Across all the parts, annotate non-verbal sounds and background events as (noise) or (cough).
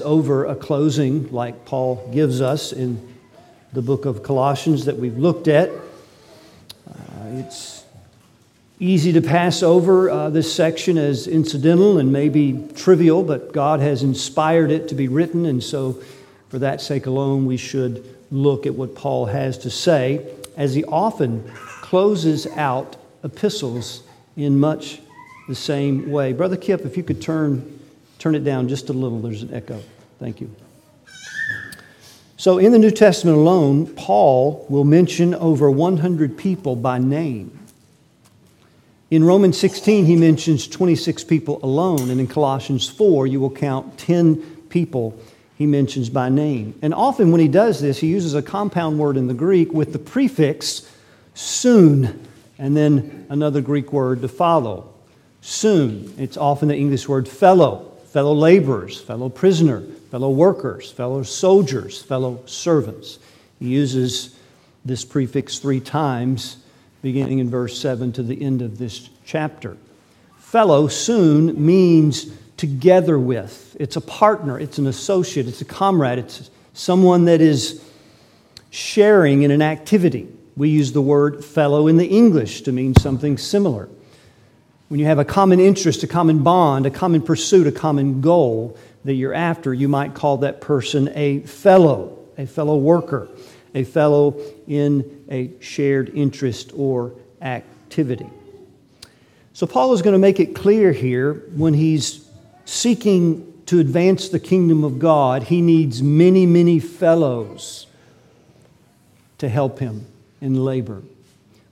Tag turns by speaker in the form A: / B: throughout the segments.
A: over a closing like Paul gives us in the book of Colossians that we've looked at. Uh, it's easy to pass over uh, this section as incidental and maybe trivial, but God has inspired it to be written, and so for that sake alone, we should look at what Paul has to say as he often closes out epistles in much the same way. Brother Kip, if you could turn Turn it down just a little, there's an echo. Thank you. So, in the New Testament alone, Paul will mention over 100 people by name. In Romans 16, he mentions 26 people alone, and in Colossians 4, you will count 10 people he mentions by name. And often, when he does this, he uses a compound word in the Greek with the prefix soon, and then another Greek word to follow. Soon. It's often the English word fellow fellow laborers, fellow prisoner, fellow workers, fellow soldiers, fellow servants. He uses this prefix three times, beginning in verse 7 to the end of this chapter. Fellow soon means together with. It's a partner, it's an associate, it's a comrade, it's someone that is sharing in an activity. We use the word fellow in the English to mean something similar. When you have a common interest, a common bond, a common pursuit, a common goal that you're after, you might call that person a fellow, a fellow worker, a fellow in a shared interest or activity. So, Paul is going to make it clear here when he's seeking to advance the kingdom of God, he needs many, many fellows to help him in labor.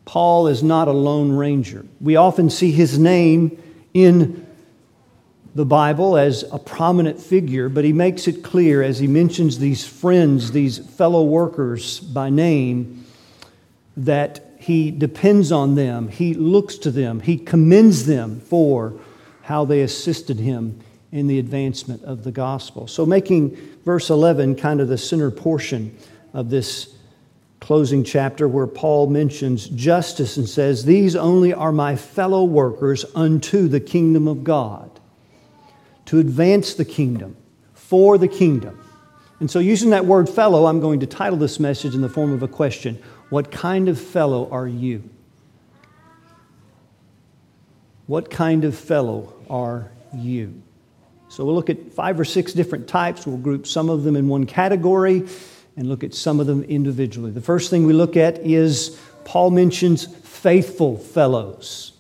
A: Paul is not a lone ranger. We often see his name in the Bible as a prominent figure, but he makes it clear as he mentions these friends, these fellow workers by name, that he depends on them, he looks to them, he commends them for how they assisted him in the advancement of the gospel. So, making verse 11 kind of the center portion of this closing chapter where Paul mentions Justus and says, These only are my fellow workers unto the kingdom of God, to advance the kingdom, for the kingdom. And so, using that word fellow, I'm going to title this message in the form of a question What kind of fellow are you? What kind of fellow are you? So, we'll look at five or six different types. We'll group some of them in one category and look at some of them individually. The first thing we look at is Paul mentions faithful fellows.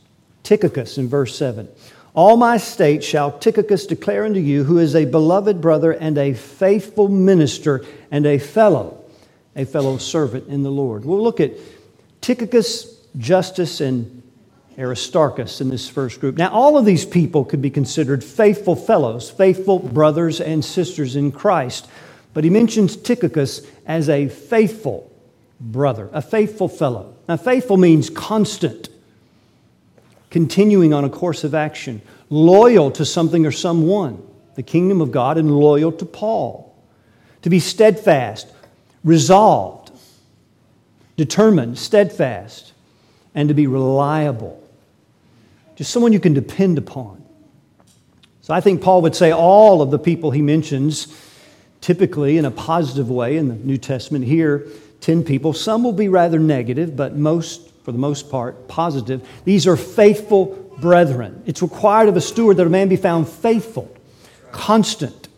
A: Tychicus in verse 7. All my state shall Tychicus declare unto you, who is a beloved brother and a faithful minister and a fellow, a fellow servant in the Lord. We'll look at Tychicus, Justus, and Aristarchus in this first group. Now, all of these people could be considered faithful fellows, faithful brothers and sisters in Christ. But he mentions Tychicus as a faithful brother, a faithful fellow. Now, faithful means constant, continuing on a course of action, loyal to something or someone, the kingdom of God, and loyal to Paul. To be steadfast, resolved, determined, steadfast, and to be reliable. Just someone you can depend upon. So I think Paul would say all of the people he mentions typically in a positive way in the New Testament. Here, 10 people. Some will be rather negative, but most, for the most part, positive. These are faithful brethren. It's required of a steward that a man be found faithful, constant,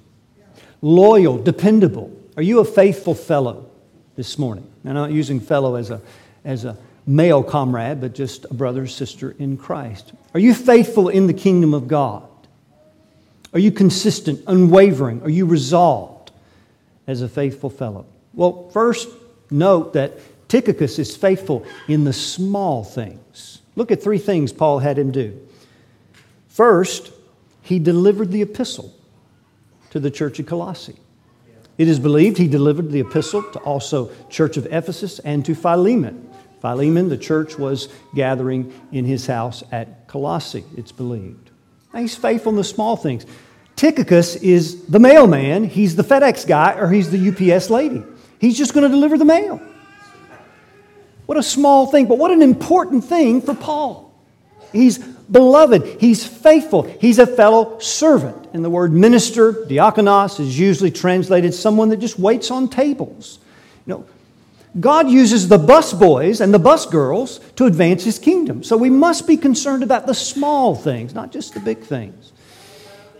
A: loyal, dependable. Are you a faithful fellow this morning? I'm not using fellow as a, as a male comrade, but just a brother or sister in Christ. Are you faithful in the kingdom of God? Are you consistent, unwavering? Are you resolved? As a faithful fellow? Well, first, note that Tychicus is faithful in the small things. Look at three things Paul had him do. First, he delivered the epistle to the church of Colossae. It is believed he delivered the epistle to also church of Ephesus and to Philemon. Philemon, the church was gathering in his house at Colossae, it's believed. Now, he's faithful in the small things. Tychicus is the mailman, he's the FedEx guy, or he's the UPS lady. He's just going to deliver the mail. What a small thing, but what an important thing for Paul. He's beloved. He's faithful. He's a fellow servant. And the word minister, diakonos, is usually translated someone that just waits on tables. You know, God uses the bus boys and the bus girls to advance his kingdom. So we must be concerned about the small things, not just the big things.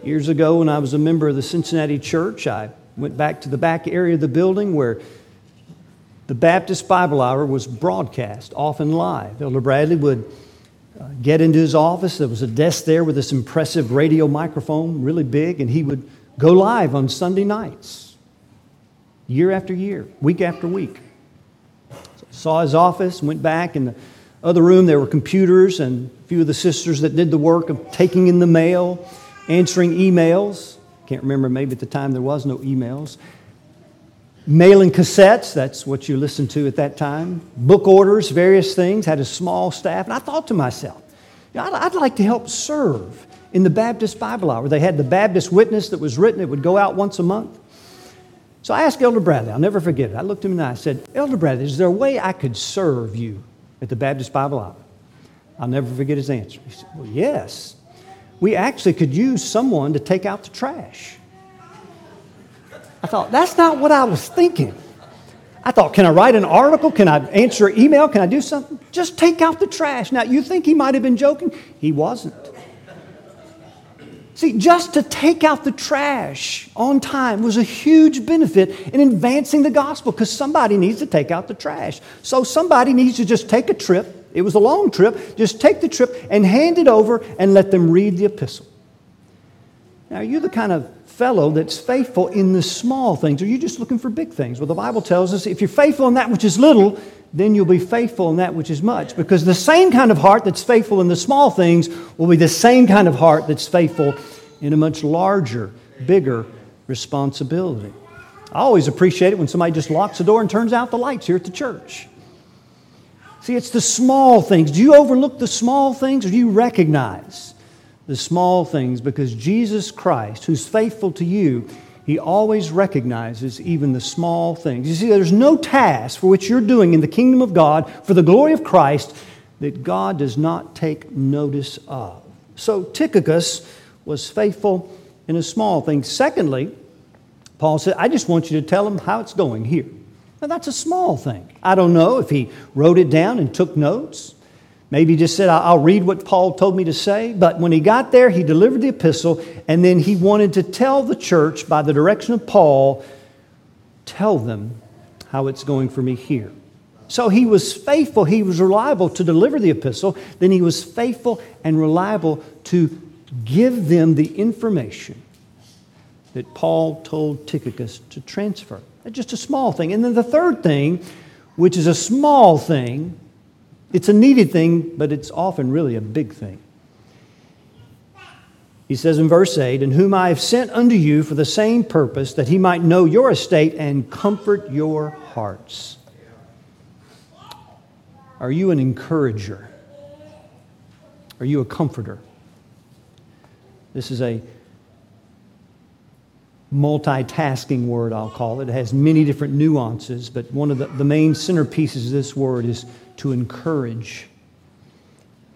A: Years ago, when I was a member of the Cincinnati church, I went back to the back area of the building where the Baptist Bible Hour was broadcast, often live. Elder Bradley would uh, get into his office. There was a desk there with this impressive radio microphone, really big, and he would go live on Sunday nights, year after year, week after week. So saw his office, went back in the other room. There were computers and a few of the sisters that did the work of taking in the mail, answering emails. Can't remember, maybe at the time there was no emails mailing cassettes, that's what you listened to at that time, book orders, various things, had a small staff. And I thought to myself, I'd, I'd, like to help serve in the Baptist Bible Hour. They had the Baptist Witness that was written, it would go out once a month. So I asked Elder Bradley, I'll never forget it. I looked him in the eye and I said, Elder Bradley, is there a way I could serve you at the Baptist Bible Hour? I'll never forget his answer. He said, Well, yes. We actually could use someone to take out the trash. I thought, that's not what I was thinking. I thought, can I write an article? Can I answer an email? Can I do something? Just take out the trash. Now, you think he might have been joking? He wasn't. See, just to take out the trash on time was a huge benefit in advancing the gospel because somebody needs to take out the trash. So somebody needs to just take a trip. It was a long trip. Just take the trip and hand it over and let them read the epistle. Now, are you the kind of fellow that's faithful in the small things? Are you just looking for big things? Well, the Bible tells us if you're faithful in that which is little, then you'll be faithful in that which is much. Because the same kind of heart that's faithful in the small things will be the same kind of heart that's faithful in a much larger, bigger responsibility. I always appreciate it when somebody just locks the door and turns out the lights here at the church. See, it's the small things. Do you overlook the small things or do you recognize the small things because Jesus Christ, who's faithful to you, he always recognizes even the small things. You see, there's no task for which you're doing in the kingdom of God for the glory of Christ that God does not take notice of. So Tychicus was faithful in a small thing. Secondly, Paul said, I just want you to tell him how it's going here. Now, that's a small thing. I don't know if he wrote it down and took notes. Maybe he just said, I'll read what Paul told me to say. But when he got there, he delivered the epistle, and then he wanted to tell the church by the direction of Paul, tell them how it's going for me here. So he was faithful, he was reliable to deliver the epistle, then he was faithful and reliable to give them the information that Paul told Tychicus to transfer. Just a small thing. And then the third thing, which is a small thing, it's a needed thing, but it's often really a big thing. He says in verse 8, And whom I have sent unto you for the same purpose, that he might know your estate and comfort your hearts. Are you an encourager? Are you a comforter? This is a multitasking word, I'll call it. It has many different nuances, but one of the, the main centerpieces of this word is to encourage.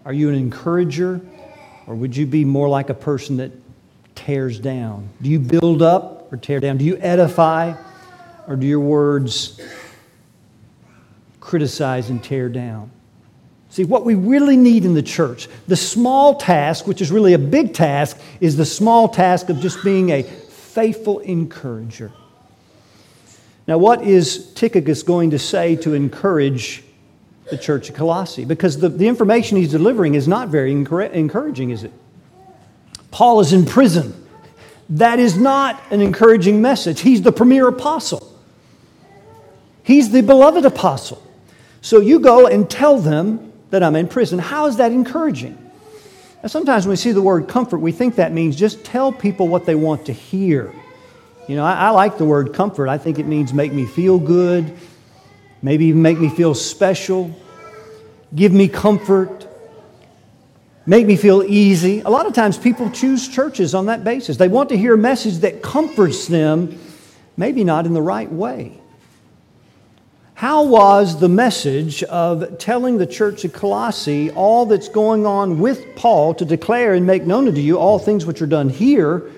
A: Are you an encourager, or would you be more like a person that tears down? Do you build up or tear down? Do you edify, or do your words criticize and tear down? See, what we really need in the church, the small task, which is really a big task, is the small task of just being a faithful encourager. Now, what is Tychicus going to say to encourage the church of Colossae because the, the information he's delivering is not very encouraging, is it? Paul is in prison. That is not an encouraging message. He's the premier apostle, he's the beloved apostle. So you go and tell them that I'm in prison. How is that encouraging? Sometimes when we see the word comfort, we think that means just tell people what they want to hear. You know, I, I like the word comfort. I think it means make me feel good, maybe even make me feel special, give me comfort, make me feel easy. A lot of times people choose churches on that basis. They want to hear a message that comforts them, maybe not in the right way. How was the message of telling the church of Colossae all that's going on with Paul to declare and make known unto you all things which are done here?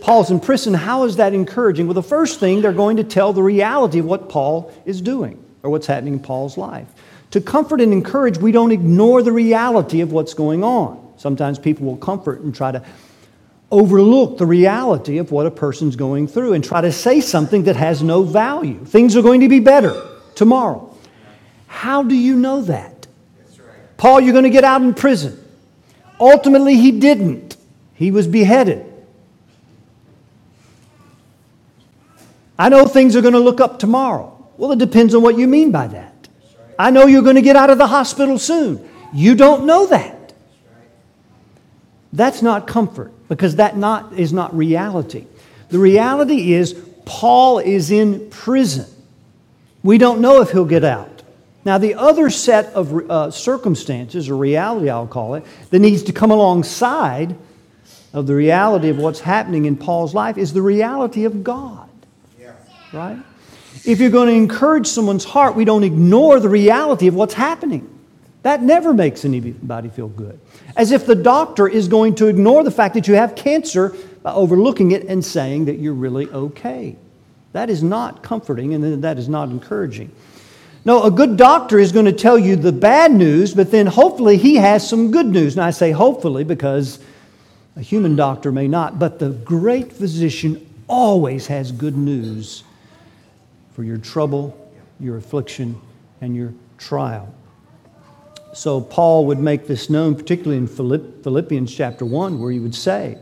A: Paul's in prison. How is that encouraging? Well, the first thing, they're going to tell the reality of what Paul is doing or what's happening in Paul's life. To comfort and encourage, we don't ignore the reality of what's going on. Sometimes people will comfort and try to overlook the reality of what a person's going through and try to say something that has no value. Things are going to be better tomorrow. How do you know that? Paul, you're going to get out in prison. Ultimately, he didn't. He was beheaded. I know things are going to look up tomorrow. Well, it depends on what you mean by that. I know you're going to get out of the hospital soon. You don't know that. That's not comfort because that not, is not reality. The reality is Paul is in prison. We don't know if he'll get out. Now, the other set of uh, circumstances, or reality, I'll call it, that needs to come alongside of the reality of what's happening in Paul's life is the reality of God. Yeah. Right? If you're going to encourage someone's heart, we don't ignore the reality of what's happening. That never makes anybody feel good. As if the doctor is going to ignore the fact that you have cancer by overlooking it and saying that you're really okay. That is not comforting and that is not encouraging. No, a good doctor is going to tell you the bad news, but then hopefully he has some good news. And I say hopefully because a human doctor may not, but the great physician always has good news for your trouble, your affliction, and your trial. So Paul would make this known, particularly in Philippians chapter 1, where he would say,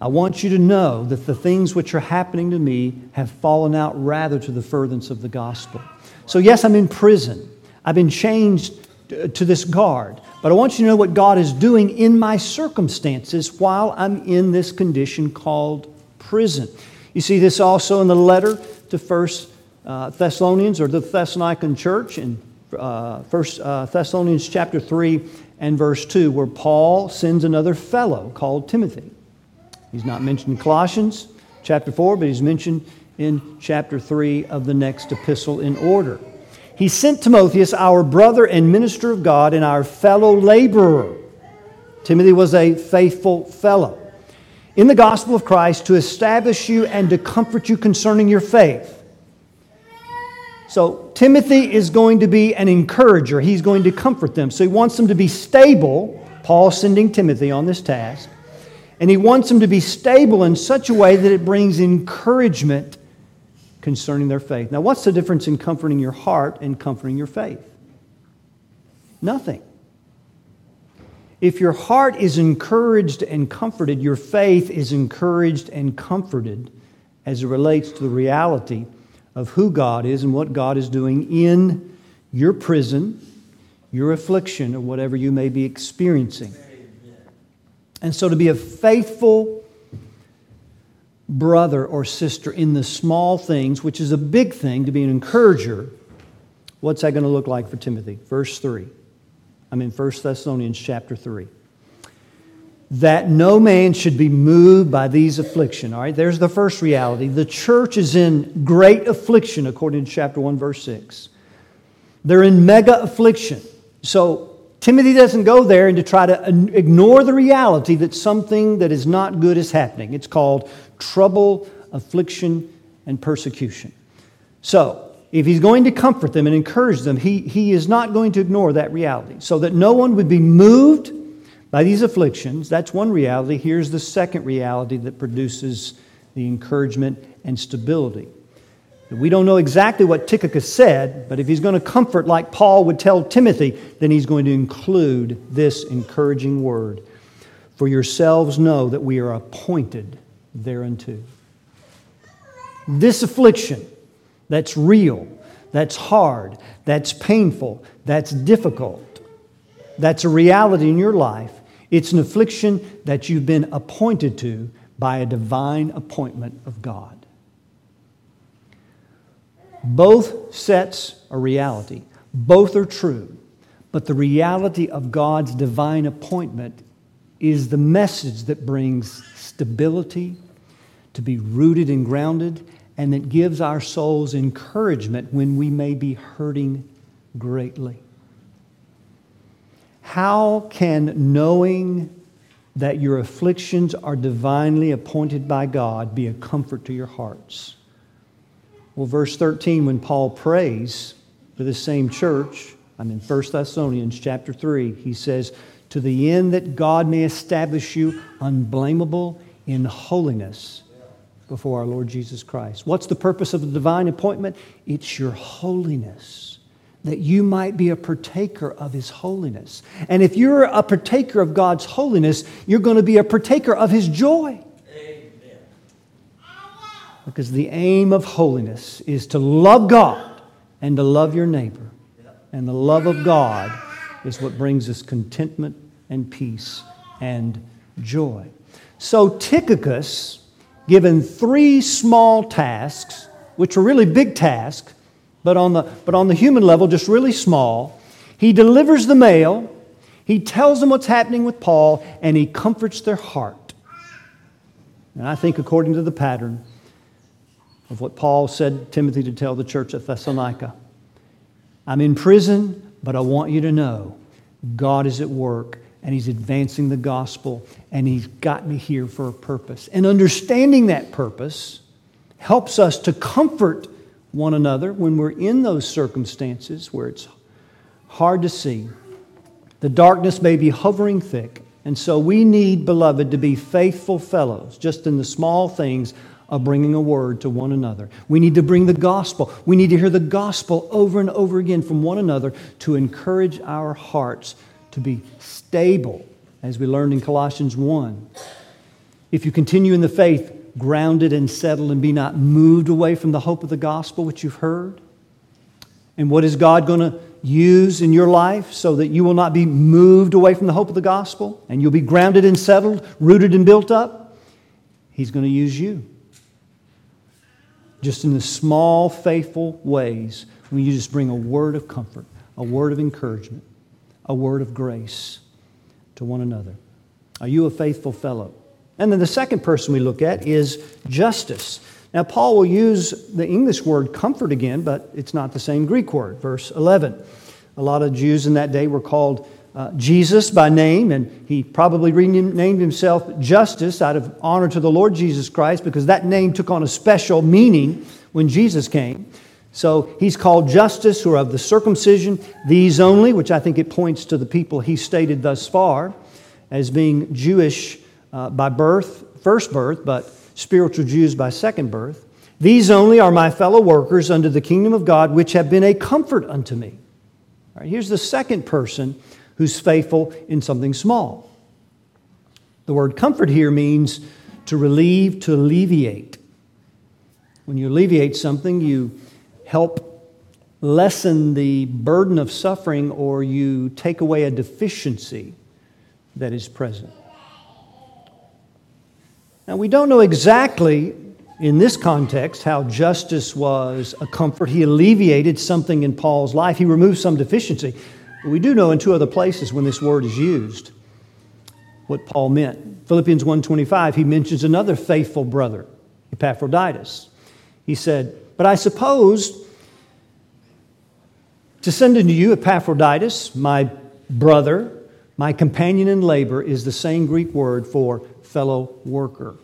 A: I want you to know that the things which are happening to me have fallen out rather to the furtherance of the gospel. So, yes, I'm in prison. I've been changed to this guard. But I want you to know what God is doing in my circumstances while I'm in this condition called prison. You see this also in the letter to First uh, Thessalonians or the Thessalonican church in uh, First uh, Thessalonians chapter 3 and verse 2, where Paul sends another fellow called Timothy. He's not mentioned in Colossians chapter 4, but he's mentioned in chapter 3 of the next epistle in order. He sent Timotheus, our brother and minister of God, and our fellow laborer. Timothy was a faithful fellow in the gospel of Christ to establish you and to comfort you concerning your faith. So, Timothy is going to be an encourager. He's going to comfort them. So, he wants them to be stable. Paul sending Timothy on this task. And he wants them to be stable in such a way that it brings encouragement concerning their faith. Now, what's the difference in comforting your heart and comforting your faith? Nothing. If your heart is encouraged and comforted, your faith is encouraged and comforted as it relates to the reality of who God is and what God is doing in your prison, your affliction, or whatever you may be experiencing. And so to be a faithful brother or sister in the small things, which is a big thing, to be an encourager, what's that going to look like for Timothy? Verse 3. I'm in 1 Thessalonians chapter 3. That no man should be moved by these affliction. All right, there's the first reality. The church is in great affliction, according to chapter 1, verse 6. They're in mega affliction. So Timothy doesn't go there and to try to ignore the reality that something that is not good is happening. It's called trouble, affliction, and persecution. So, if he's going to comfort them and encourage them, he, he is not going to ignore that reality. So that no one would be moved by these afflictions, that's one reality. Here's the second reality that produces the encouragement and stability. We don't know exactly what Tychicus said, but if he's going to comfort like Paul would tell Timothy, then he's going to include this encouraging word. For yourselves know that we are appointed thereunto. This affliction that's real, that's hard, that's painful, that's difficult, that's a reality in your life. It's an affliction that you've been appointed to by a divine appointment of God. Both sets are reality, both are true. But the reality of God's divine appointment is the message that brings stability, to be rooted and grounded, and that gives our souls encouragement when we may be hurting greatly. How can knowing that your afflictions are divinely appointed by God be a comfort to your hearts? Well, verse 13, when Paul prays for the same church, I'm in 1 Thessalonians chapter 3, he says, To the end that God may establish you unblameable in holiness before our Lord Jesus Christ. What's the purpose of the divine appointment? It's your holiness, that you might be a partaker of His holiness. And if you're a partaker of God's holiness, you're going to be a partaker of His joy. Because the aim of holiness is to love God and to love your neighbor. And the love of God is what brings us contentment and peace and joy. So Tychicus given three small tasks, which were really big tasks, but on the, but on the human level, just really small. He delivers the mail, he tells them what's happening with Paul, and he comforts their heart. And I think, according to the pattern of what Paul said Timothy to tell the church at Thessalonica I'm in prison, but I want you to know God is at work and He's advancing the gospel, and He's got me here for a purpose. And understanding that purpose helps us to comfort one another when we're in those circumstances where it's hard to see. The darkness may be hovering thick, and so we need, beloved, to be faithful fellows, just in the small things of bringing a word to one another. We need to bring the gospel. We need to hear the gospel over and over again from one another to encourage our hearts to be stable, as we learned in Colossians 1. If you continue in the faith, grounded and settled, and be not moved away from the hope of the gospel which you've heard. And what is God going to use in your life so that you will not be moved away from the hope of the gospel and you'll be grounded and settled, rooted and built up? He's going to use you. Just in the small, faithful ways when you just bring a word of comfort, a word of encouragement, a word of grace to one another. Are you a faithful fellow? And then the second person we look at is Justus. Now, Paul will use the English word comfort again, but it's not the same Greek word. Verse 11. A lot of Jews in that day were called uh, Jesus by name, and he probably renamed himself Justus out of honor to the Lord Jesus Christ because that name took on a special meaning when Jesus came. So he's called Justus, who are of the circumcision, these only, which I think it points to the people he stated thus far as being Jewish uh, by birth, first birth, but spiritual Jews by second birth. These only are my fellow workers under the kingdom of God, which have been a comfort unto me. Right, here's the second person who's faithful in something small. The word comfort here means to relieve, to alleviate. When you alleviate something, you help lessen the burden of suffering or you take away a deficiency that is present. Now, we don't know exactly in this context how Justus was a comfort. He alleviated something in Paul's life, he removed some deficiency. But we do know in two other places when this word is used what Paul meant. Philippians 1:25 he mentions another faithful brother, Epaphroditus. He said, but I suppose to send unto you Epaphroditus, my brother, my companion in labor, is the same Greek word for fellow worker.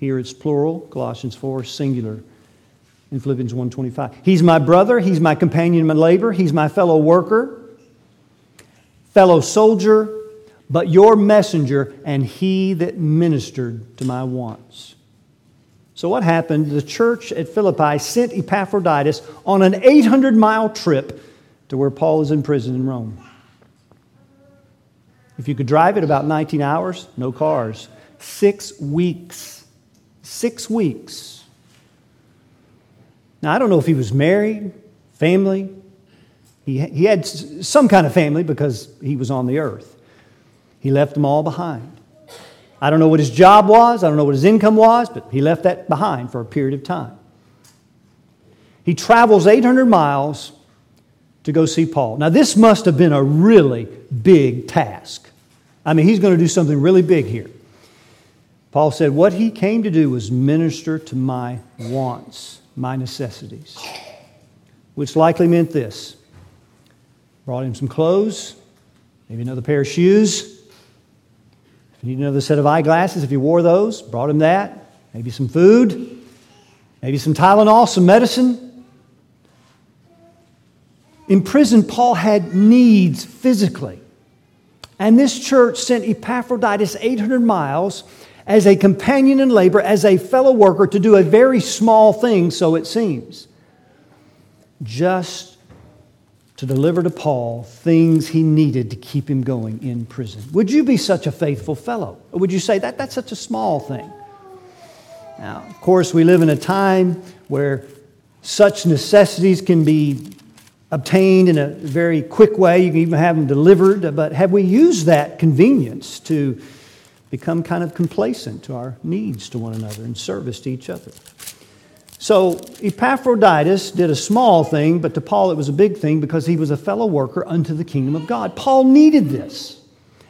A: Here it's plural, Colossians 4, singular in Philippians 1:25. He's my brother, he's my companion in labor, he's my fellow worker, fellow soldier, but your messenger and he that ministered to my wants. So, what happened? The church at Philippi sent Epaphroditus on an 800 mile trip to where Paul is in prison in Rome. If you could drive it about 19 hours, no cars. Six weeks. Six weeks. Now, I don't know if he was married, family. He, he had some kind of family because he was on the earth. He left them all behind. I don't know what his job was, I don't know what his income was, but he left that behind for a period of time. He travels 800 miles to go see Paul. Now, this must have been a really big task. I mean, he's going to do something really big here. Paul said, What he came to do was minister to my wants, my necessities, which likely meant this brought him some clothes, maybe another pair of shoes. If you need another set of eyeglasses, if he wore those, brought him that, maybe some food, maybe some Tylenol, some medicine. In prison, Paul had needs physically. And this church sent Epaphroditus 800 miles as a companion in labor, as a fellow worker, to do a very small thing, so it seems. Just to deliver to Paul things he needed to keep him going in prison. Would you be such a faithful fellow? Or would you say that that's such a small thing? Now, of course, we live in a time where such necessities can be obtained in a very quick way. You can even have them delivered. But have we used that convenience to become kind of complacent to our needs to one another and service to each other? So Epaphroditus did a small thing, but to Paul it was a big thing because he was a fellow worker unto the kingdom of God. Paul needed this.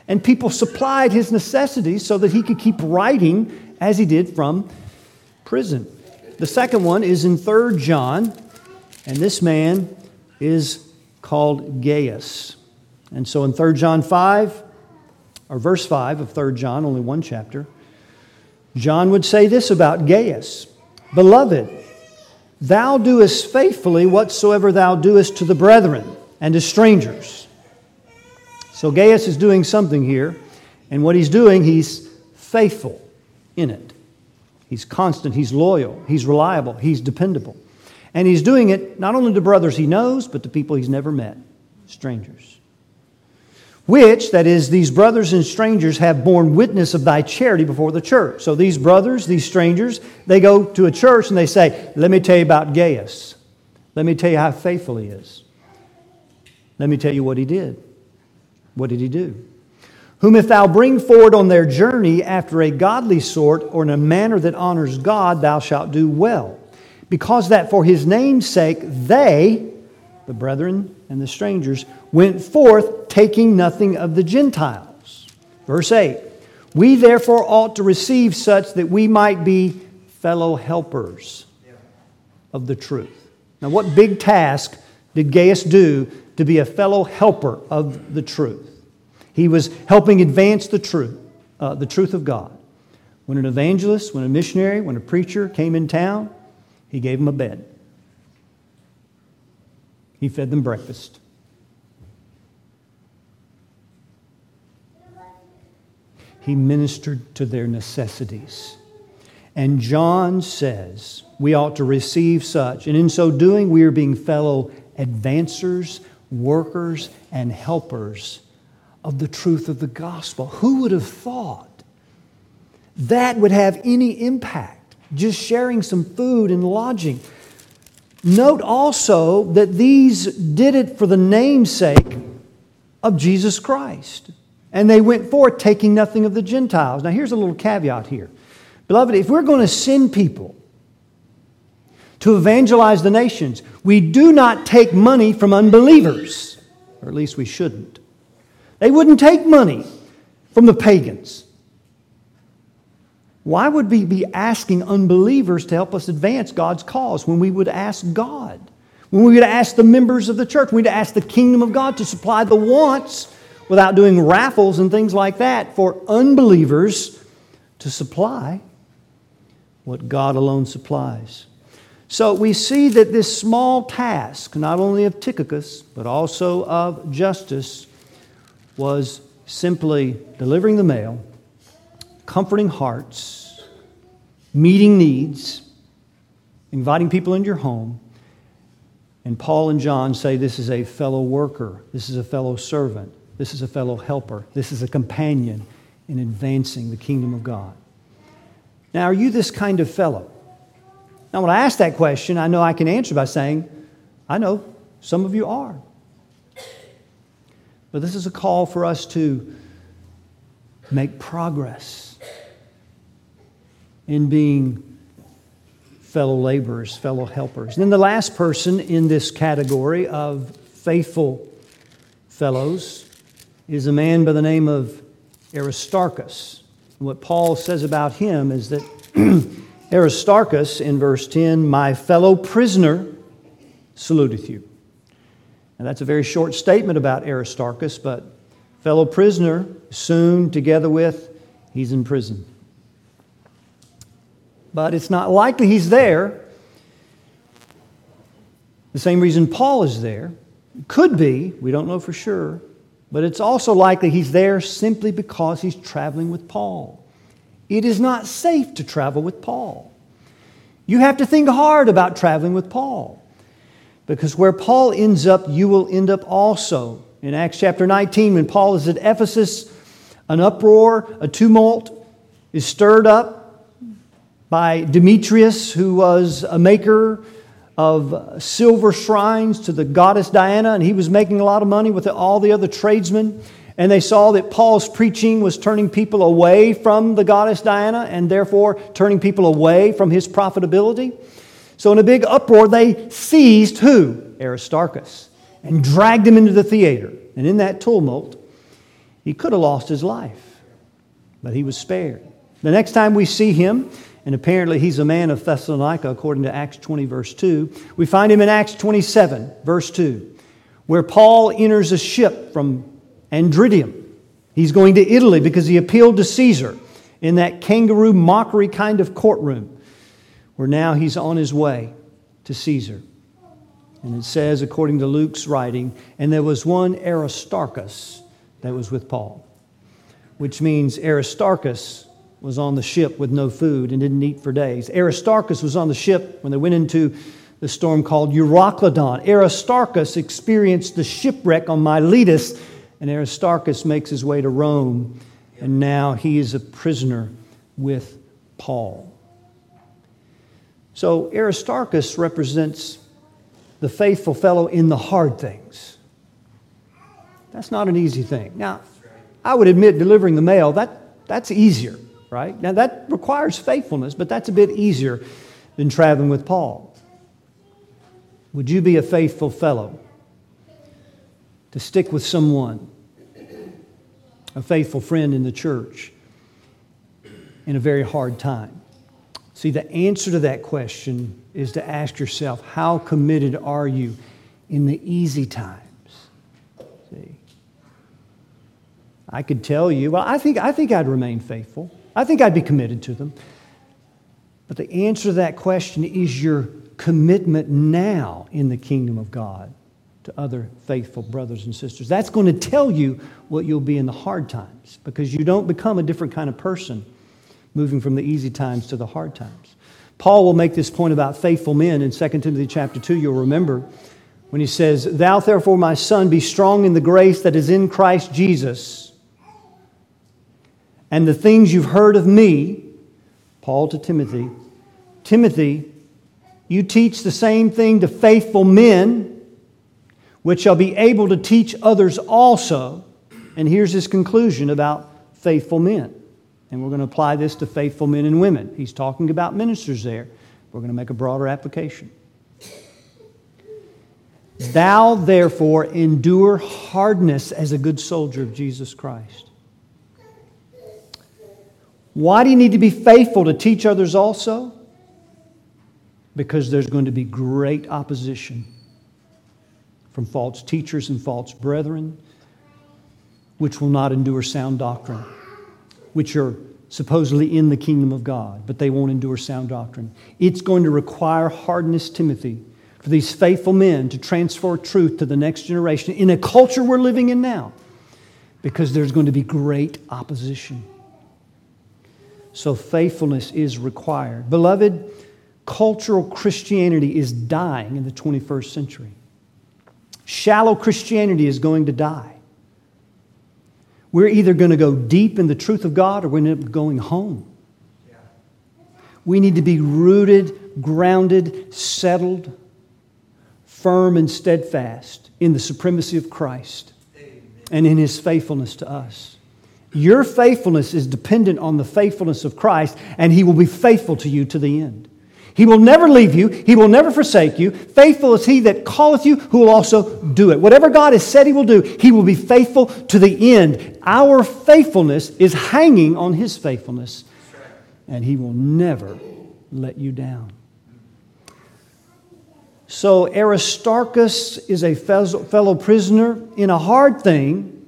A: And people supplied his necessities so that he could keep writing as he did from prison. The second one is in 3 John, and this man is called Gaius. And so in 3 John 5, or verse 5 of 3 John, only one chapter, John would say this about Gaius Beloved, thou doest faithfully whatsoever thou doest to the brethren and to strangers. So Gaius is doing something here, and what he's doing, he's faithful in it. He's constant, he's loyal, he's reliable, he's dependable. And he's doing it not only to brothers he knows, but to people he's never met, strangers. Which, that is, these brothers and strangers have borne witness of thy charity before the church. So these brothers, these strangers, they go to a church and they say, Let me tell you about Gaius. Let me tell you how faithful he is. Let me tell you what he did. What did he do? Whom if thou bring forward on their journey after a godly sort or in a manner that honors God, thou shalt do well because that for his name's sake they, the brethren and the strangers, went forth taking nothing of the Gentiles. Verse 8 We therefore ought to receive such that we might be fellow helpers of the truth. Now, what big task did Gaius do to be a fellow helper of the truth? He was helping advance the truth, uh, the truth of God. When an evangelist, when a missionary, when a preacher came in town, he gave him a bed. He fed them breakfast. He ministered to their necessities. And John says we ought to receive such. And in so doing, we are being fellow advancers, workers, and helpers of the truth of the gospel. Who would have thought that would have any impact? just sharing some food and lodging. Note also that these did it for the namesake of Jesus Christ. And they went forth taking nothing of the Gentiles. Now, here's a little caveat here. Beloved, if we're going to send people to evangelize the nations, we do not take money from unbelievers, or at least we shouldn't. They wouldn't take money from the pagans. Why would we be asking unbelievers to help us advance God's cause when we would ask God? When we would ask the members of the church, when we'd ask the kingdom of God to supply the wants without doing raffles and things like that for unbelievers to supply what God alone supplies. So we see that this small task, not only of Tychicus, but also of Justus, was simply delivering the mail comforting hearts, meeting needs, inviting people into your home. And Paul and John say this is a fellow worker, this is a fellow servant, this is a fellow helper, this is a companion in advancing the kingdom of God. Now, are you this kind of fellow? Now, when I ask that question, I know I can answer by saying, I know some of you are. But this is a call for us to make progress in being fellow laborers, fellow helpers. And then the last person in this category of faithful fellows is a man by the name of Aristarchus. What Paul says about him is that (clears throat) Aristarchus, in verse 10, my fellow prisoner, saluteth you. And that's a very short statement about Aristarchus, but fellow prisoner, soon together with, he's in prison. But it's not likely he's there. The same reason Paul is there. Could be, we don't know for sure, but it's also likely he's there simply because he's traveling with Paul. It is not safe to travel with Paul. You have to think hard about traveling with Paul. Because where Paul ends up, you will end up also. In Acts chapter 19, when Paul is at Ephesus, an uproar, a tumult is stirred up by Demetrius, who was a maker of silver shrines to the goddess Diana, and he was making a lot of money with all the other tradesmen. And they saw that Paul's preaching was turning people away from the goddess Diana and therefore turning people away from his profitability. So, in a big uproar, they seized who? Aristarchus and dragged him into the theater. And in that tumult, he could have lost his life, but he was spared. The next time we see him, and apparently he's a man of Thessalonica, according to Acts 20, verse 2. We find him in Acts 27, verse 2, where Paul enters a ship from Adramyttium. He's going to Italy because he appealed to Caesar in that kangaroo mockery kind of courtroom, where now he's on his way to Caesar. And it says, according to Luke's writing, and there was one Aristarchus that was with Paul, which means Aristarchus was on the ship with no food and didn't eat for days. Aristarchus was on the ship when they went into the storm called Euroclydon. Aristarchus experienced the shipwreck on Miletus, and Aristarchus makes his way to Rome, and now he is a prisoner with Paul. So Aristarchus represents the faithful fellow in the hard things. That's not an easy thing. Now, I would admit delivering the mail, that, that's easier right? Now, that requires faithfulness, but that's a bit easier than traveling with Paul. Would you be a faithful fellow to stick with someone, a faithful friend in the church, in a very hard time? See, the answer to that question is to ask yourself how committed are you in the easy times? See? I could tell you, well, I think, I think I'd remain faithful. I think I'd be committed to them. But the answer to that question is your commitment now in the kingdom of God to other faithful brothers and sisters. That's going to tell you what you'll be in the hard times because you don't become a different kind of person moving from the easy times to the hard times. Paul will make this point about faithful men in 2 Timothy chapter 2. You'll remember when he says, Thou therefore, my son, be strong in the grace that is in Christ Jesus and the things you've heard of me, Paul to Timothy, Timothy, you teach the same thing to faithful men, which shall be able to teach others also. And here's his conclusion about faithful men. And we're going to apply this to faithful men and women. He's talking about ministers there. We're going to make a broader application. Thou, therefore, endure hardness as a good soldier of Jesus Christ. Why do you need to be faithful to teach others also? Because there's going to be great opposition from false teachers and false brethren, which will not endure sound doctrine, which are supposedly in the kingdom of God, but they won't endure sound doctrine. It's going to require hardness, Timothy, for these faithful men to transfer truth to the next generation in a culture we're living in now, because there's going to be great opposition. So faithfulness is required. Beloved, cultural Christianity is dying in the 21st century. Shallow Christianity is going to die. We're either going to go deep in the truth of God or we're going to going home. We need to be rooted, grounded, settled, firm, and steadfast in the supremacy of Christ and in his faithfulness to us. Your faithfulness is dependent on the faithfulness of Christ, and He will be faithful to you to the end. He will never leave you. He will never forsake you. Faithful is he that calleth you, who will also do it. Whatever God has said he will do, he will be faithful to the end. Our faithfulness is hanging on his faithfulness, and he will never let you down. So Aristarchus is a fellow prisoner in a hard thing.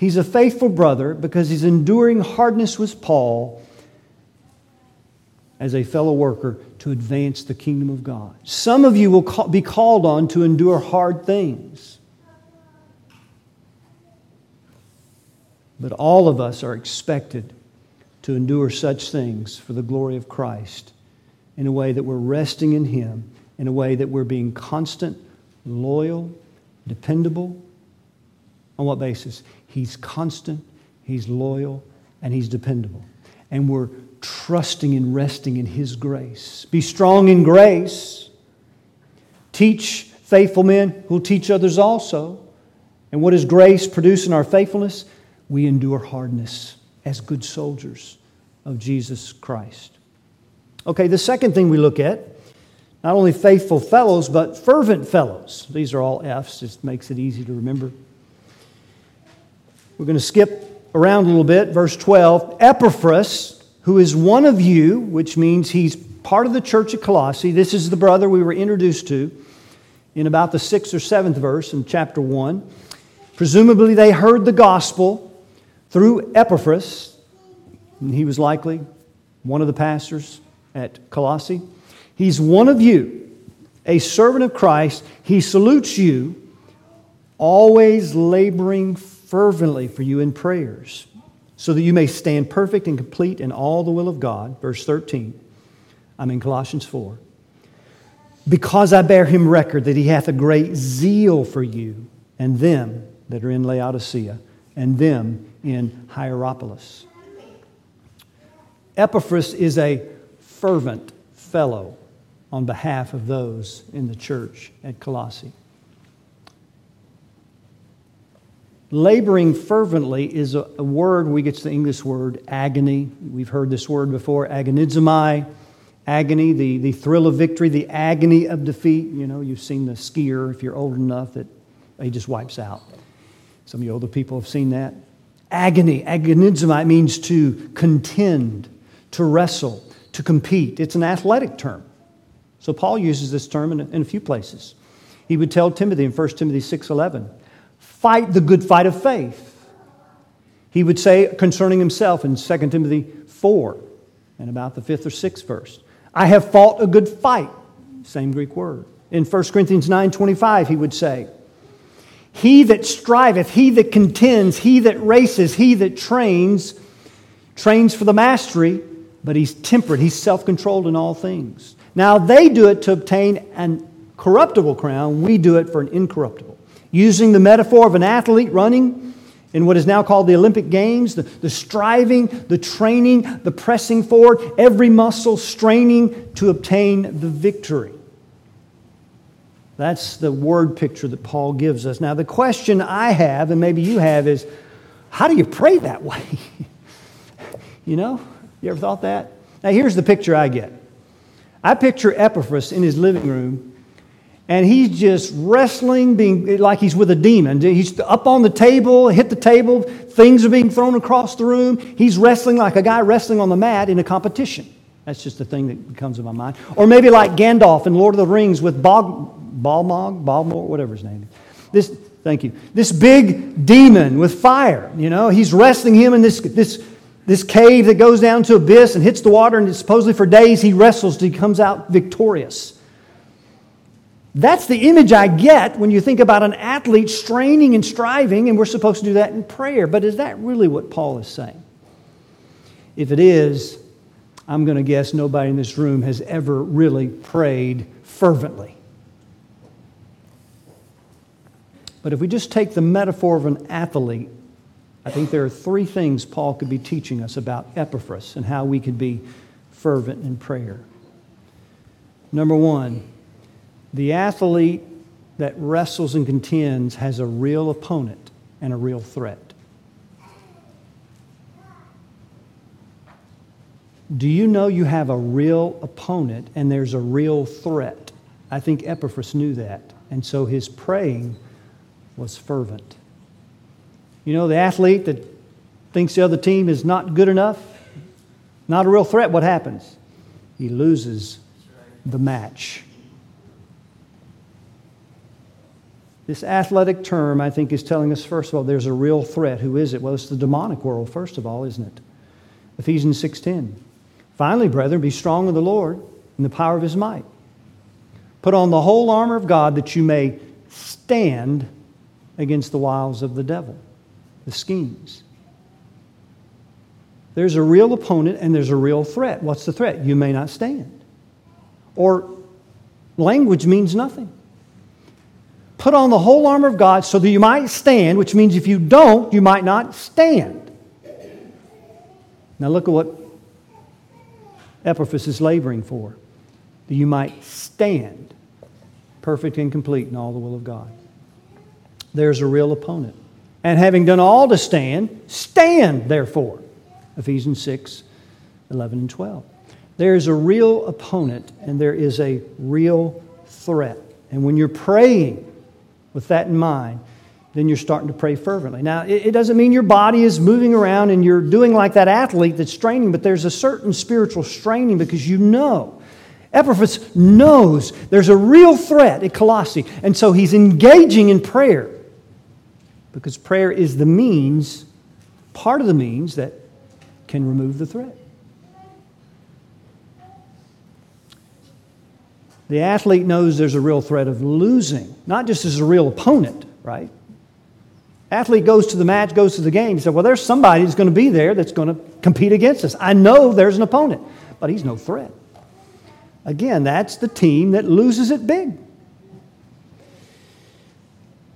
A: He's a faithful brother because he's enduring hardness with Paul as a fellow worker to advance the kingdom of God. Some of you will be called on to endure hard things. But all of us are expected to endure such things for the glory of Christ in a way that we're resting in Him in a way that we're being constant, loyal, dependable. On what basis? He's constant, He's loyal, and He's dependable. And we're trusting and resting in His grace. Be strong in grace. Teach faithful men who'll teach others also. And what does grace produce in our faithfulness? We endure hardness as good soldiers of Jesus Christ. Okay, the second thing we look at not only faithful fellows, but fervent fellows. These are all F's, just makes it easy to remember. We're going to skip around a little bit. Verse 12 Epaphras, who is one of you, which means he's part of the church at Colossae. This is the brother we were introduced to in about the sixth or seventh verse in chapter 1. Presumably, they heard the gospel through Epaphras, and he was likely one of the pastors at Colossae. He's one of you, a servant of Christ. He salutes you, always laboring fervently for you in prayers, so that you may stand perfect and complete in all the will of God. Verse 13. I'm in Colossians 4. Because I bear him record that he hath a great zeal for you and them that are in Laodicea and them in Hierapolis. Epaphras is a fervent fellow on behalf of those in the church at Colossae. Laboring fervently is a, a, word, we get to the English word agony. We've heard this word before, agonizomai, agony, the, the thrill of victory, the agony of defeat. You know, you've seen the skier, if you're old enough, that he just wipes out. Some of you older people have seen that. Agony, agonizomai means to contend, to wrestle, to compete. It's an athletic term. So Paul uses this term in a, in a few places. He would tell Timothy in 1 Timothy 6:11, "Fight the good fight of faith." He would say concerning himself in 2 Timothy 4 and about the 5th or 6th verse, "I have fought a good fight." Same Greek word. In 1 Corinthians 9:25 he would say, "He that striveth, he that contends, he that races, he that trains, trains for the mastery, but he's temperate, he's self-controlled in all things." Now, they do it to obtain an corruptible crown, we do it for an incorruptible. Using the metaphor of an athlete running in what is now called the Olympic Games, the, the striving, the training, the pressing forward, every muscle straining to obtain the victory. That's the word picture that Paul gives us. Now, the question I have, and maybe you have, is how do you pray that way? (laughs) you know, you ever thought that? Now, here's the picture I get I picture Epaphras in his living room, and he's just wrestling, being like he's with a demon. He's up on the table, hit the table, things are being thrown across the room. He's wrestling like a guy wrestling on the mat in a competition. That's just the thing that comes to my mind. Or maybe like Gandalf in Lord of the Rings with Bog, Balmog, Balmor, whatever his name is. This, thank you. This big demon with fire, you know, he's wrestling him in this, this this cave that goes down to abyss and hits the water, and supposedly for days he wrestles till he comes out victorious. That's the image I get when you think about an athlete straining and striving, and we're supposed to do that in prayer. But is that really what Paul is saying? If it is, I'm going to guess nobody in this room has ever really prayed fervently. But if we just take the metaphor of an athlete I think there are three things Paul could be teaching us about Epaphras and how we could be fervent in prayer. Number one, the athlete that wrestles and contends has a real opponent and a real threat. Do you know you have a real opponent and there's a real threat? I think Epaphras knew that. And so his praying was fervent. You know, the athlete that thinks the other team is not good enough, not a real threat, what happens? He loses the match. This athletic term, I think, is telling us, first of all, there's a real threat. Who is it? Well, it's the demonic world, first of all, isn't it? Ephesians 6.10. Finally, brethren, be strong in the Lord in the power of his might. Put on the whole armor of God that you may stand against the wiles of the devil, the schemes. There's a real opponent and there's a real threat. What's the threat? You may not stand. Or language means nothing. Put on the whole armor of God so that you might stand, which means if you don't, you might not stand. Now look at what Epaphras is laboring for that you might stand perfect and complete in all the will of God. There's a real opponent. And having done all to stand, stand therefore. Ephesians 6 11 and 12. There is a real opponent and there is a real threat. And when you're praying with that in mind, then you're starting to pray fervently. Now, it, doesn't mean your body is moving around and you're doing like that athlete that's straining, but there's a certain spiritual straining because you know. Epaphras knows there's a real threat at Colossae, and so he's engaging in prayer because prayer is the means, part of the means that can remove the threat. The athlete knows there's a real threat of losing, not just as a real opponent, right? Athlete goes to the match, goes to the game. He said, Well, there's somebody who's going to be there that's going to compete against us. I know there's an opponent, but he's no threat. Again, that's the team that loses it big.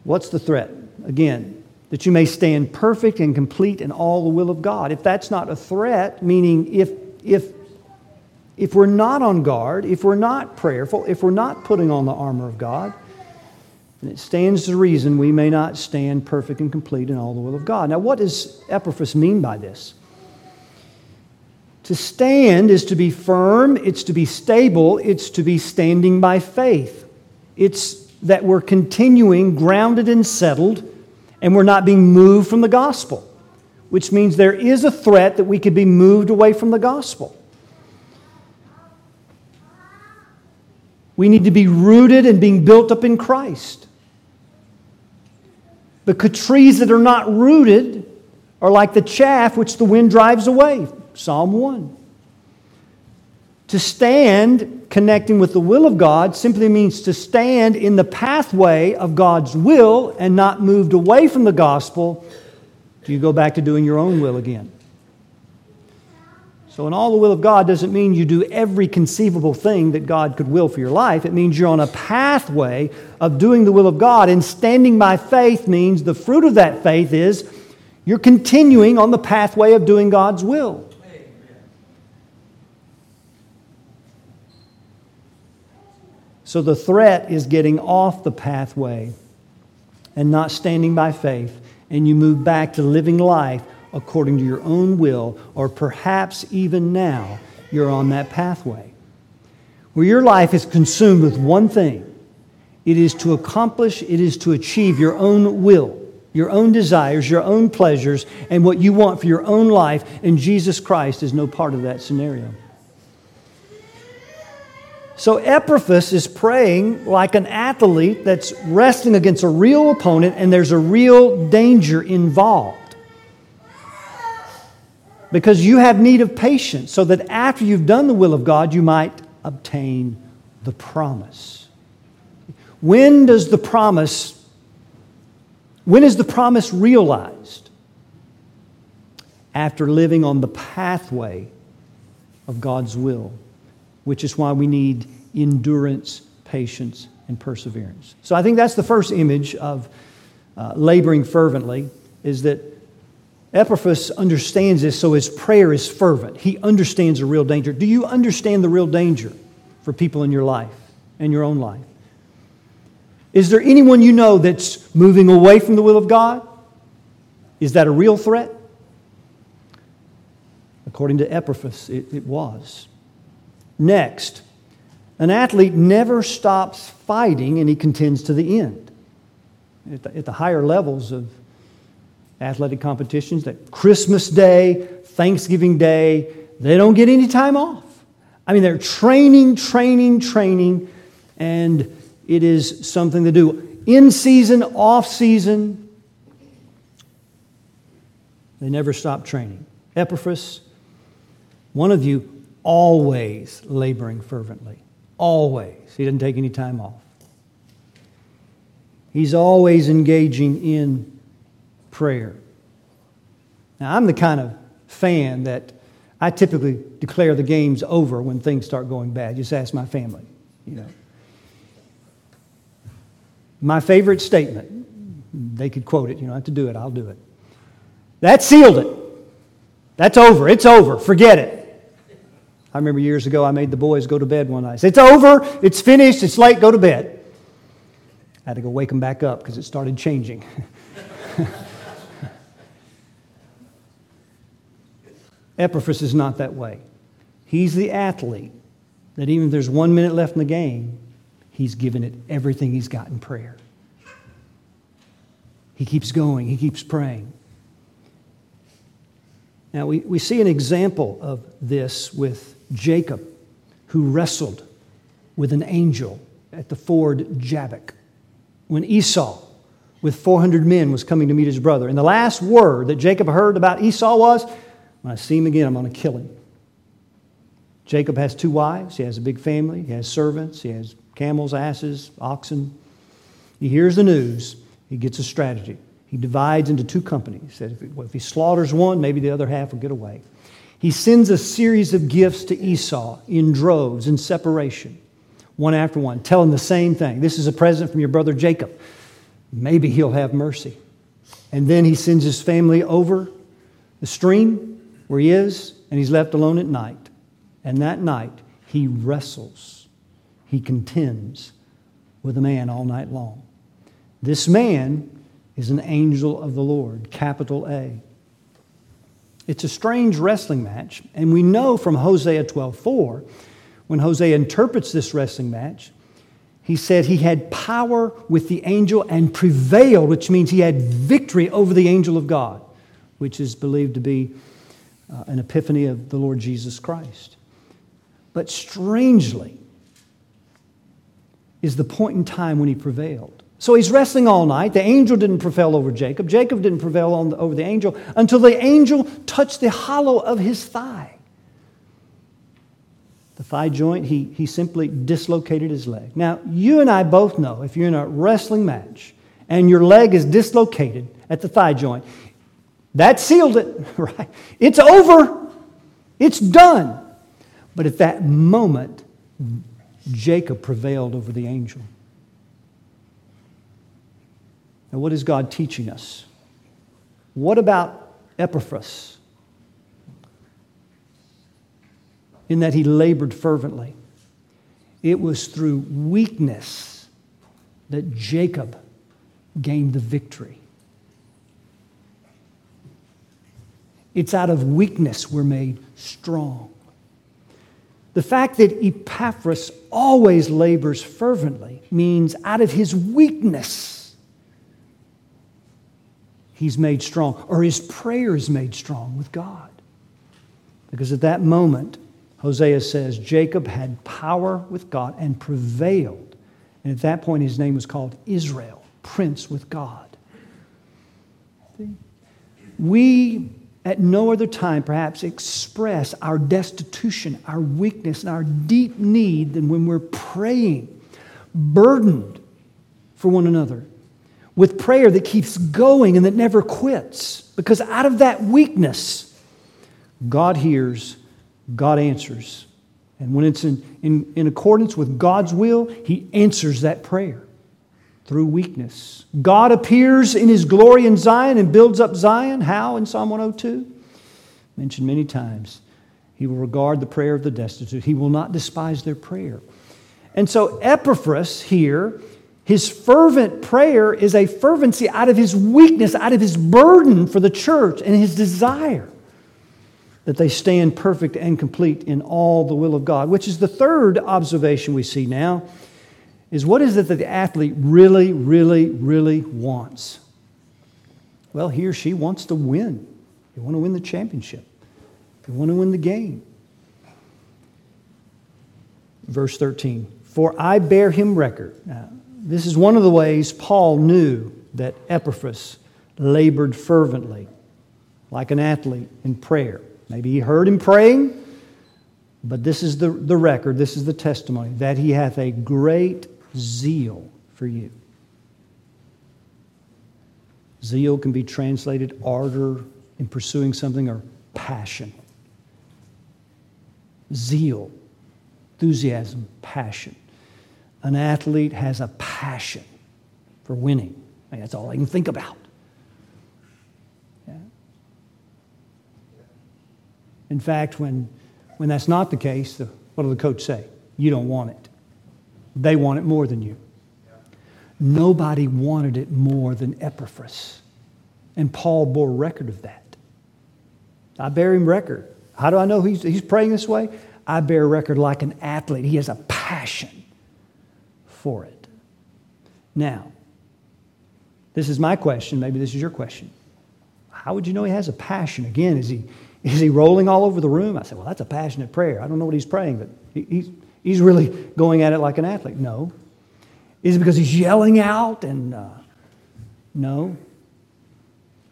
A: What's the threat? Again, that you may stand perfect and complete in all the will of God. If that's not a threat, meaning if, if, if we're not on guard, if we're not prayerful, if we're not putting on the armor of God, and it stands to reason we may not stand perfect and complete in all the will of God. Now, what does Epaphras mean by this? To stand is to be firm, it's to be stable, it's to be standing by faith. It's that we're continuing grounded and settled, and we're not being moved from the gospel, which means there is a threat that we could be moved away from the gospel. We need to be rooted and being built up in Christ. The trees that are not rooted are like the chaff which the wind drives away. Psalm 1. To stand connecting with the will of God simply means to stand in the pathway of God's will and not moved away from the gospel. Do you go back to doing your own will again? So, in all the will of God doesn't mean you do every conceivable thing that God could will for your life. It means you're on a pathway of doing the will of God. And standing by faith means the fruit of that faith is you're continuing on the pathway of doing God's will. So, the threat is getting off the pathway and not standing by faith, and you move back to living life according to your own will, or perhaps even now you're on that pathway where your life is consumed with one thing it is to accomplish, it is to achieve your own will, your own desires, your own pleasures, and what you want for your own life, and Jesus Christ is no part of that scenario. So Epaphras is praying like an athlete that's wrestling against a real opponent, and there's a real danger involved because you have need of patience, so that after you've done the will of God, you might obtain the promise. When does the promise, when is the promise realized? After living on the pathway of God's will, which is why we need endurance, patience, and perseverance. So I think that's the first image of uh, laboring fervently, is that Epaphras understands this, so his prayer is fervent. He understands the real danger. Do you understand the real danger for people in your life and your own life? Is there anyone you know that's moving away from the will of God? Is that a real threat? According to Epaphras, it, it was. Next, an athlete never stops fighting and he contends to the end. At the, at the higher levels of athletic competitions, that Christmas Day, Thanksgiving Day, they don't get any time off. I mean, they're training, training, training, and it is something to do. In season, off season, they never stop training. Epaphras, one of you always laboring fervently. Always. He doesn't take any time off. He's always engaging in prayer. Now, I'm the kind of fan that I typically declare the game's over when things start going bad. Just ask my family, you know. My favorite statement, they could quote it, you don't have to do it, I'll do it. That sealed it. That's over. It's over. Forget it. I remember years ago I made the boys go to bed one night. Said, it's over. It's finished. It's late. Go to bed. I had to go wake them back up because it started changing. (laughs) Epaphras is not that way. He's the athlete that even if there's one minute left in the game, he's given it everything he's got in prayer. He keeps going, he keeps praying. Now, we, we see an example of this with Jacob, who wrestled with an angel at the ford Jabbok when Esau, with 400 men, was coming to meet his brother. And the last word that Jacob heard about Esau was, When I see him again, I'm going to kill him. Jacob has two wives, he has a big family, he has servants, he has camels, asses, oxen. He hears the news, he gets a strategy. He divides into two companies. If he slaughters one, maybe the other half will get away. He sends a series of gifts to Esau in droves, in separation, one after one, telling the same thing. This is a present from your brother Jacob. Maybe he'll have mercy. And then he sends his family over the stream where he is, and he's left alone at night. And that night, he wrestles, he contends with a man all night long. This man is an angel of the Lord, capital A. It's a strange wrestling match, and we know from Hosea 12:4, when Hosea interprets this wrestling match, he said he had power with the angel and prevailed, which means he had victory over the angel of God, which is believed to be uh, an epiphany of the Lord Jesus Christ. But strangely, is the point in time when he prevailed. So he's wrestling all night. The angel didn't prevail over Jacob. Jacob didn't prevail the, over the angel until the angel touched the hollow of his thigh. The thigh joint, he, he simply dislocated his leg. Now, you and I both know if you're in a wrestling match and your leg is dislocated at the thigh joint, that sealed it, (laughs) right? It's over. It's done. But at that moment, Jacob prevailed over the angel. Now, what is God teaching us? What about Epaphras? In that he labored fervently. It was through weakness that Jacob gained the victory. It's out of weakness we're made strong. The fact that Epaphras always labors fervently means out of his weakness, he's made strong, or his prayer is made strong with God. Because at that moment, Hosea says Jacob had power with God and prevailed. And at that point, his name was called Israel, Prince with God. We, at no other time, perhaps express our destitution, our weakness, and our deep need than when we're praying, burdened for one another with prayer that keeps going and that never quits. Because out of that weakness, God hears, God answers. And when it's in, in, in accordance with God's will, He answers that prayer through weakness. God appears in His glory in Zion and builds up Zion. How in Psalm 102? Mentioned many times. He will regard the prayer of the destitute, He will not despise their prayer. And so Epaphras here his fervent prayer is a fervency out of his weakness, out of his burden for the church and his desire that they stand perfect and complete in all the will of God, which is the third observation we see now is what is it that the athlete really, really, really wants? Well, he or she wants to win. They want to win the championship. They want to win the game. Verse 13, for I bear him record. Now, this is one of the ways Paul knew that Epaphras labored fervently, like an athlete in prayer. Maybe he heard him praying, but this is the, the record, this is the testimony that he hath a great zeal for you. Zeal can be translated ardor in pursuing something or passion. Zeal, enthusiasm, passion. An athlete has a passion for winning. That's all I can think about. In fact, when, when that's not the case, the, what will the coach say? You don't want it. They want it more than you. Nobody wanted it more than Epaphras. And Paul bore record of that. I bear him record. How do I know he's, he's praying this way? I bear record like an athlete. He has a passion for it. Now, this is my question. Maybe this is your question. How would you know he has a passion? Again, is he, is he rolling all over the room? I said, Well, that's a passionate prayer. I don't know what he's praying, but he, he's, he's really going at it like an athlete. No. Is it because he's yelling out and uh, no?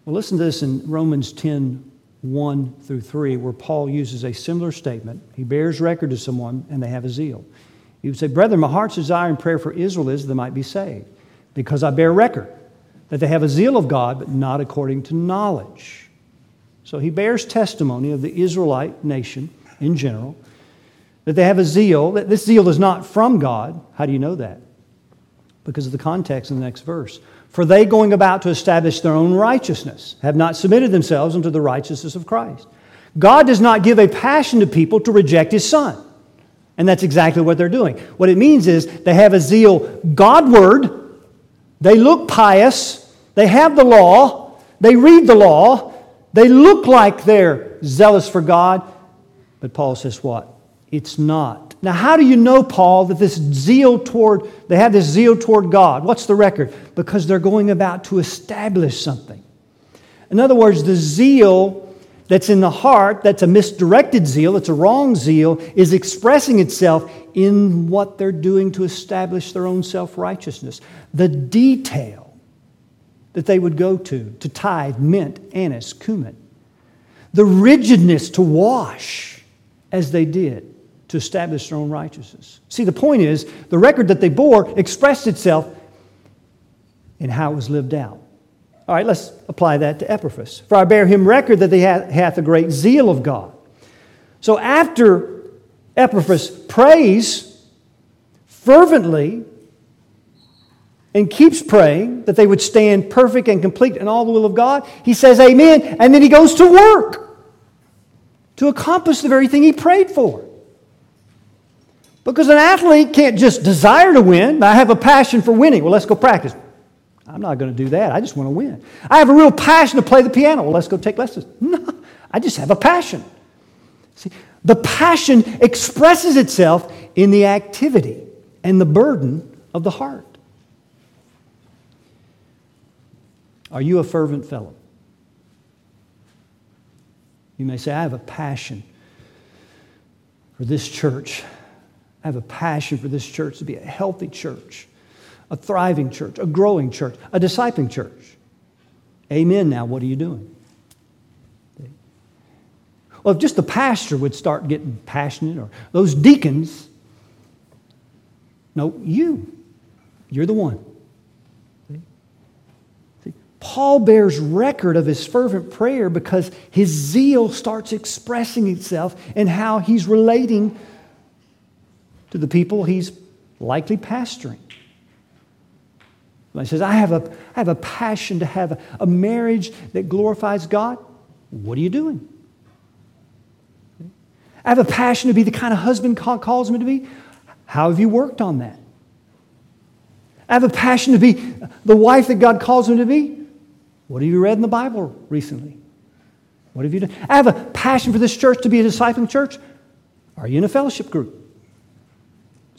A: Well, listen to this in Romans 10 1 through 3, where Paul uses a similar statement. He bears record to someone and they have a zeal. He would say, Brethren, my heart's desire and prayer for Israel is that they might be saved, because I bear record that they have a zeal of God, but not according to knowledge. So he bears testimony of the Israelite nation in general, that they have a zeal, that this zeal is not from God. How do you know that? Because of the context in the next verse. For they, going about to establish their own righteousness, have not submitted themselves unto the righteousness of Christ. God does not give a passion to people to reject his son. And that's exactly what they're doing. What it means is they have a zeal Godward, they look pious, they have the law, they read the law, they look like they're zealous for God. But Paul says what? It's not. Now, how do you know, Paul, that this zeal toward, they have this zeal toward God? What's the record? Because they're going about to establish something. In other words, the zeal that's in the heart, that's a misdirected zeal, it's a wrong zeal, is expressing itself in what they're doing to establish their own self righteousness. The detail that they would go to to tithe mint, anise, cumin, the rigidness to wash as they did to establish their own righteousness. See, the point is, the record that they bore expressed itself in how it was lived out. All right, let's apply that to Epaphras. For I bear him record that he hath a great zeal of God. So after Epaphras prays fervently and keeps praying that they would stand perfect and complete in all the will of God, he says amen, and then he goes to work to accomplish the very thing he prayed for. Because an athlete can't just desire to win. I have a passion for winning. Well, let's go practice. I'm not going to do that. I just want to win. I have a real passion to play the piano. Well, let's go take lessons. (laughs) No, I just have a passion. See, the passion expresses itself in the activity and the burden of the heart. Are you a fervent fellow? You may say, I have a passion for this church I have a passion for this church to be a healthy church, a thriving church, a growing church, a discipling church. Amen. Now, what are you doing? Well, if just the pastor would start getting passionate, or those deacons, no, you. You're the one. See? Paul bears record of his fervent prayer because his zeal starts expressing itself in how he's relating to the people he's likely pastoring. He says, I have a, I have a passion to have a, a marriage that glorifies God. What are you doing? I have a passion to be the kind of husband God calls me to be. How have you worked on that? I have a passion to be the wife that God calls me to be. What have you read in the Bible recently? What have you done? I have a passion for this church to be a discipling church. Are you in a fellowship group?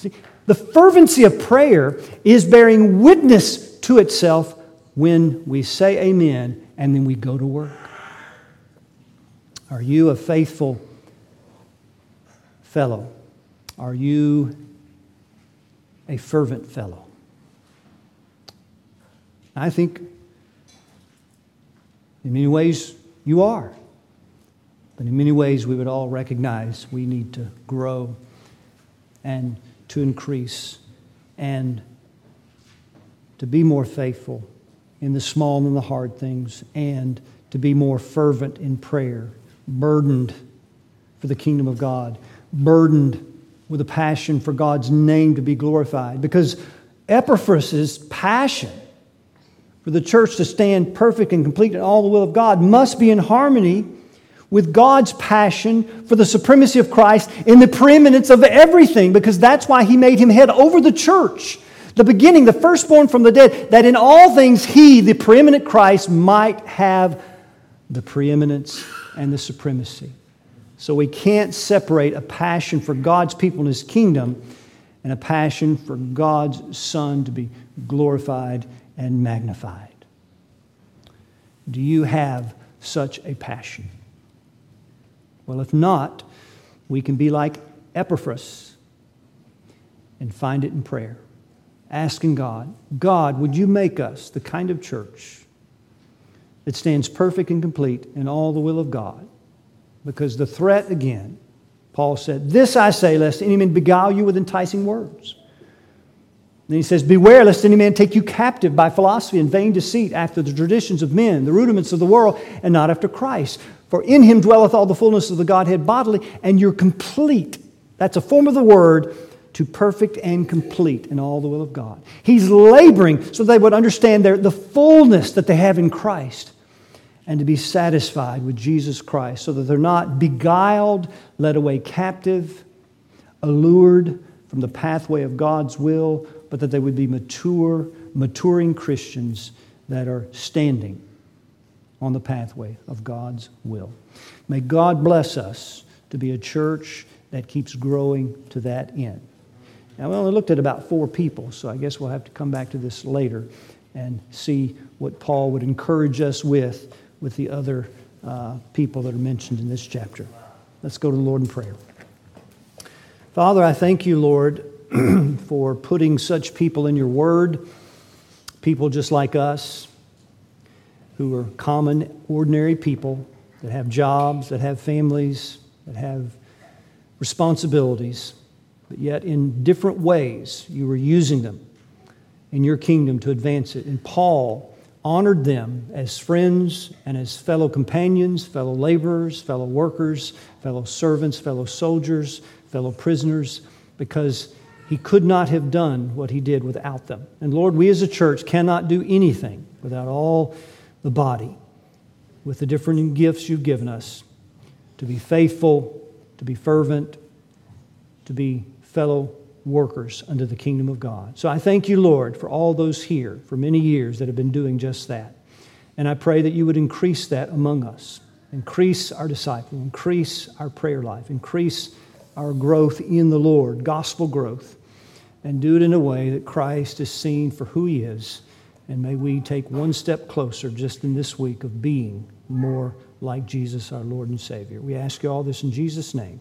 A: See, the fervency of prayer is bearing witness to itself when we say amen and then we go to work. Are you a faithful fellow? Are you a fervent fellow? I think in many ways you are. But in many ways, we would all recognize we need to grow and to increase and to be more faithful in the small and the hard things and to be more fervent in prayer, burdened for the kingdom of God, burdened with a passion for God's name to be glorified. Because Epaphras' passion for the church to stand perfect and complete in all the will of God must be in harmony with God's passion for the supremacy of Christ in the preeminence of everything, because that's why he made him head over the church. The beginning, the firstborn from the dead, that in all things he, the preeminent Christ, might have the preeminence and the supremacy. So we can't separate a passion for God's people and his kingdom and a passion for God's Son to be glorified and magnified. Do you have such a passion? Well, if not, we can be like Epaphras and find it in prayer, asking God, God, would you make us the kind of church that stands perfect and complete in all the will of God? Because the threat, again, Paul said, This I say, lest any man beguile you with enticing words. Then he says, Beware lest any man take you captive by philosophy and vain deceit after the traditions of men, the rudiments of the world, and not after Christ. For in him dwelleth all the fullness of the Godhead bodily, and you're complete. That's a form of the word to perfect and complete in all the will of God. He's laboring so they would understand their, the fullness that they have in Christ and to be satisfied with Jesus Christ so that they're not beguiled, led away captive, allured from the pathway of God's will, but that they would be mature, maturing Christians that are standing on the pathway of God's will. May God bless us to be a church that keeps growing to that end. Now, we only looked at about four people, so I guess we'll have to come back to this later and see what Paul would encourage us with with the other uh, people that are mentioned in this chapter. Let's go to the Lord in prayer. Father, I thank you, Lord, (clears throat) for putting such people in your word, people just like us who are common, ordinary people that have jobs, that have families, that have responsibilities, but yet in different ways you were using them in your kingdom to advance it. And Paul honored them as friends and as fellow companions, fellow laborers, fellow workers, fellow servants, fellow soldiers, fellow prisoners, because he could not have done what he did without them. And Lord, we as a church cannot do anything without all the body with the different gifts you've given us to be faithful, to be fervent, to be fellow workers under the kingdom of God. So I thank you, Lord, for all those here for many years that have been doing just that. And I pray that you would increase that among us, increase our disciple, increase our prayer life, increase our growth in the Lord, gospel growth, and do it in a way that Christ is seen for who he is and may we take one step closer just in this week of being more like Jesus, our Lord and Savior. We ask you all this in Jesus' name.